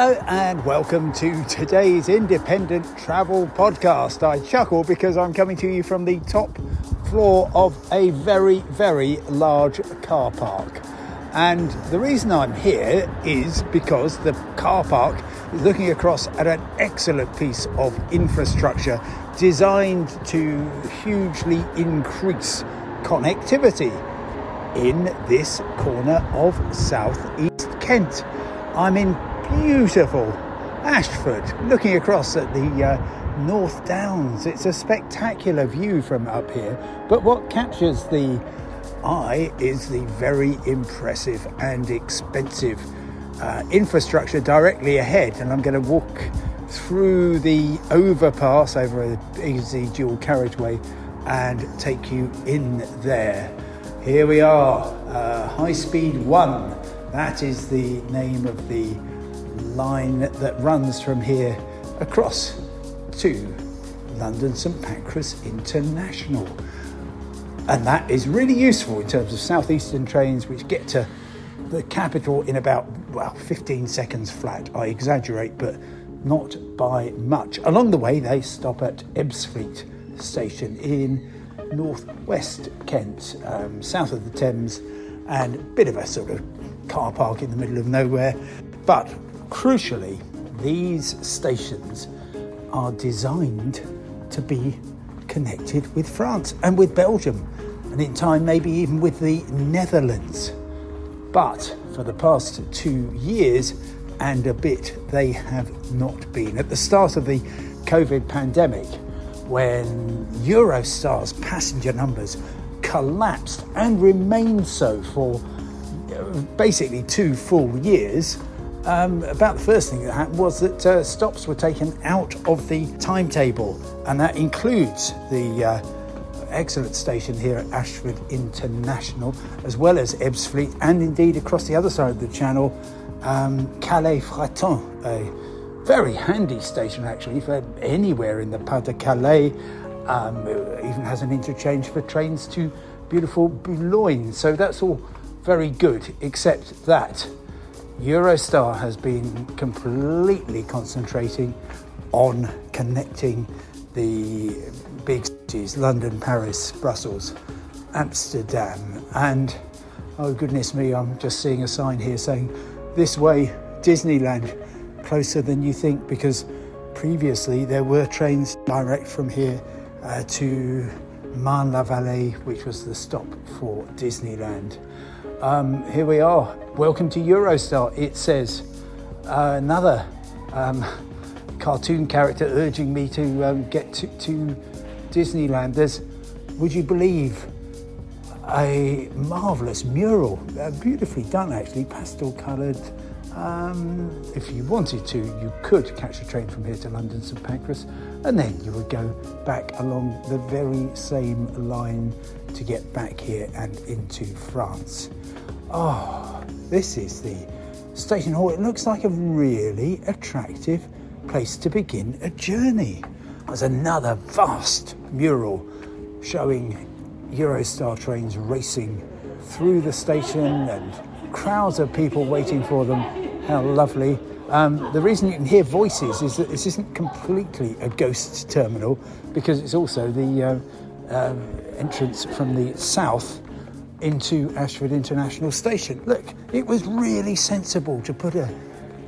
Hello and welcome to today's independent travel podcast. I chuckle because I'm coming to you from the top floor of a very, very large car park. And the reason I'm here is because the car park is looking across at an excellent piece of infrastructure designed to hugely increase connectivity in this corner of southeast Kent. I'm in beautiful Ashford, looking across at the uh, North Downs. It's a spectacular view from up here, but what captures the eye is the very impressive and expensive uh, infrastructure directly ahead. And I'm going to walk through the overpass over a easy dual carriageway and take you in there. Here we are, uh, High Speed 1. That is the name of the line that runs from here across to London St Pancras International. And that is really useful in terms of southeastern trains which get to the capital in about, well, 15 seconds flat. I exaggerate, but not by much. Along the way, they stop at Ebbsfleet station in northwest Kent, um, south of the Thames, and a bit of a sort of car park in the middle of nowhere. But crucially, these stations are designed to be connected with France and with Belgium, and in time, maybe even with the Netherlands. But for the past two years and a bit, they have not been. At the start of the COVID pandemic, when Eurostar's passenger numbers collapsed and remained so for uh, basically two full years, um, about the first thing that happened was that uh, stops were taken out of the timetable, and that includes the uh, excellent station here at Ashford International, as well as Ebbsfleet, and indeed across the other side of the channel, um, Calais Fréthun, a very handy station actually for anywhere in the Pas de Calais. Um, even has an interchange for trains to beautiful Boulogne. So that's all very good, except that Eurostar has been completely concentrating on connecting the big cities London, Paris, Brussels, Amsterdam, and oh goodness me, I'm just seeing a sign here saying this way Disneyland closer than you think because previously there were trains direct from here uh, to Marne-la-Vallée, which was the stop for Disneyland. Um, here we are. Welcome to Eurostar. It says uh, another um, cartoon character urging me to um, get to, to Disneyland. There's, would you believe, a marvelous mural, uh, beautifully done actually, pastel coloured. Um, if you wanted to, you could catch a train from here to London St Pancras, and then you would go back along the very same line to get back here and into France. Oh, this is the station hall. It looks like a really attractive place to begin a journey. There's another vast mural showing Eurostar trains racing through the station and crowds of people waiting for them. How lovely. Um, the reason you can hear voices is that this isn't completely a ghost terminal because it's also the uh, uh, entrance from the south into Ashford International Station. Look, it was really sensible to put a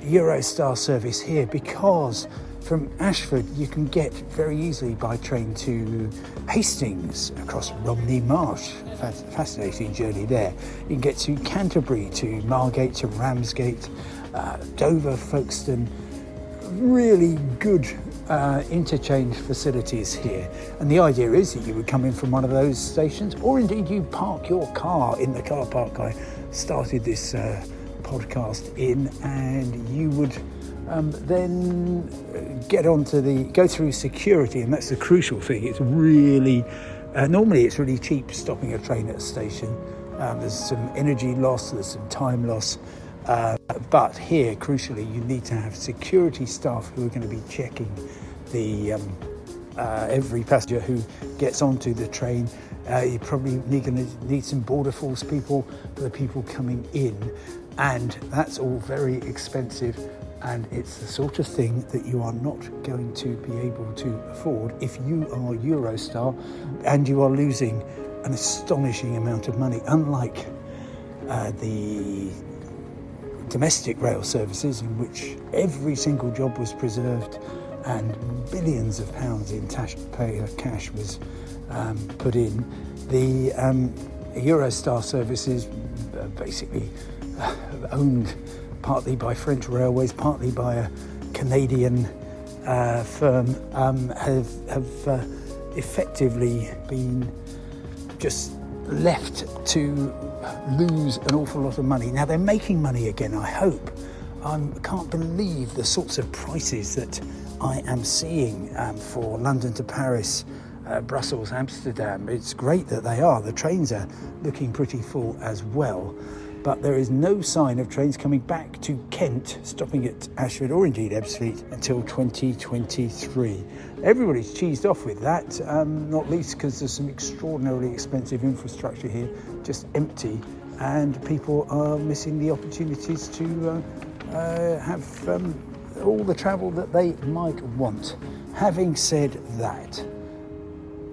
Eurostar service here because from Ashford you can get very easily by train to Hastings across Romney Marsh. Fascinating journey there. You can get to Canterbury, to Margate, to Ramsgate, uh, Dover, Folkestone. Really good uh, interchange facilities here. And the idea is that you would come in from one of those stations, or indeed you park your car in the car park I started this uh, podcast in, and you would um, then get onto the go through security, and that's the crucial thing. It's really uh, normally it's really cheap stopping a train at a station. Um, there's some energy loss, there's some time loss. Uh, but here, crucially, you need to have security staff who are going to be checking the um, uh, every passenger who gets onto the train. Uh, you probably need, going to need some border force people for the people coming in, and that's all very expensive. And it's the sort of thing that you are not going to be able to afford if you are Eurostar and you are losing an astonishing amount of money, unlike uh, the domestic rail services in which every single job was preserved and billions of pounds in cash was um, put in. The um, Eurostar services, uh, basically uh, owned partly by French Railways, partly by a Canadian uh, firm, um, have, have uh, effectively been just left to lose an awful lot of money. Now they're making money again, I hope. I can't believe the sorts of prices that I am seeing um, for London to Paris, uh, Brussels, Amsterdam. It's great that they are. The trains are looking pretty full as well. But there is no sign of trains coming back to Kent, stopping at Ashford or indeed Ebbsfleet until 2023. Everybody's cheesed off with that, um, not least because there's some extraordinarily expensive infrastructure here, just empty, and people are missing the opportunities to uh, uh, have um, all the travel that they might want. Having said that,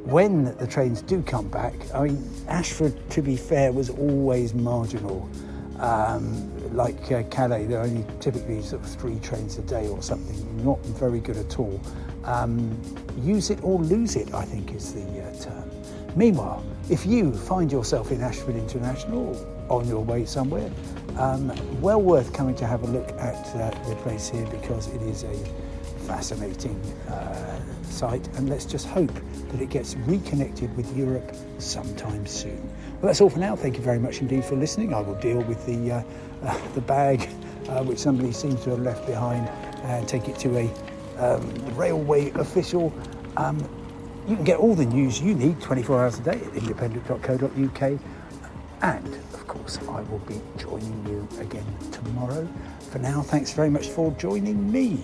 when the trains do come back, I mean, Ashford, to be fair, was always marginal. Um, like uh, Calais, there are only typically sort of three trains a day or something, not very good at all. Um, use it or lose it, I think, is the uh, term. Meanwhile, if you find yourself in Ashford International on your way somewhere, um, well worth coming to have a look at uh, the place here because it is a fascinating uh, site and let's just hope that it gets reconnected with Europe sometime soon. Well, that's all for now. Thank you very much indeed for listening. I will deal with the, uh, uh, the bag uh, which somebody seems to have left behind and take it to a um, railway official. Um, you can get all the news you need 24 hours a day at independent.co.uk. And of course, I will be joining you again tomorrow. For now, thanks very much for joining me.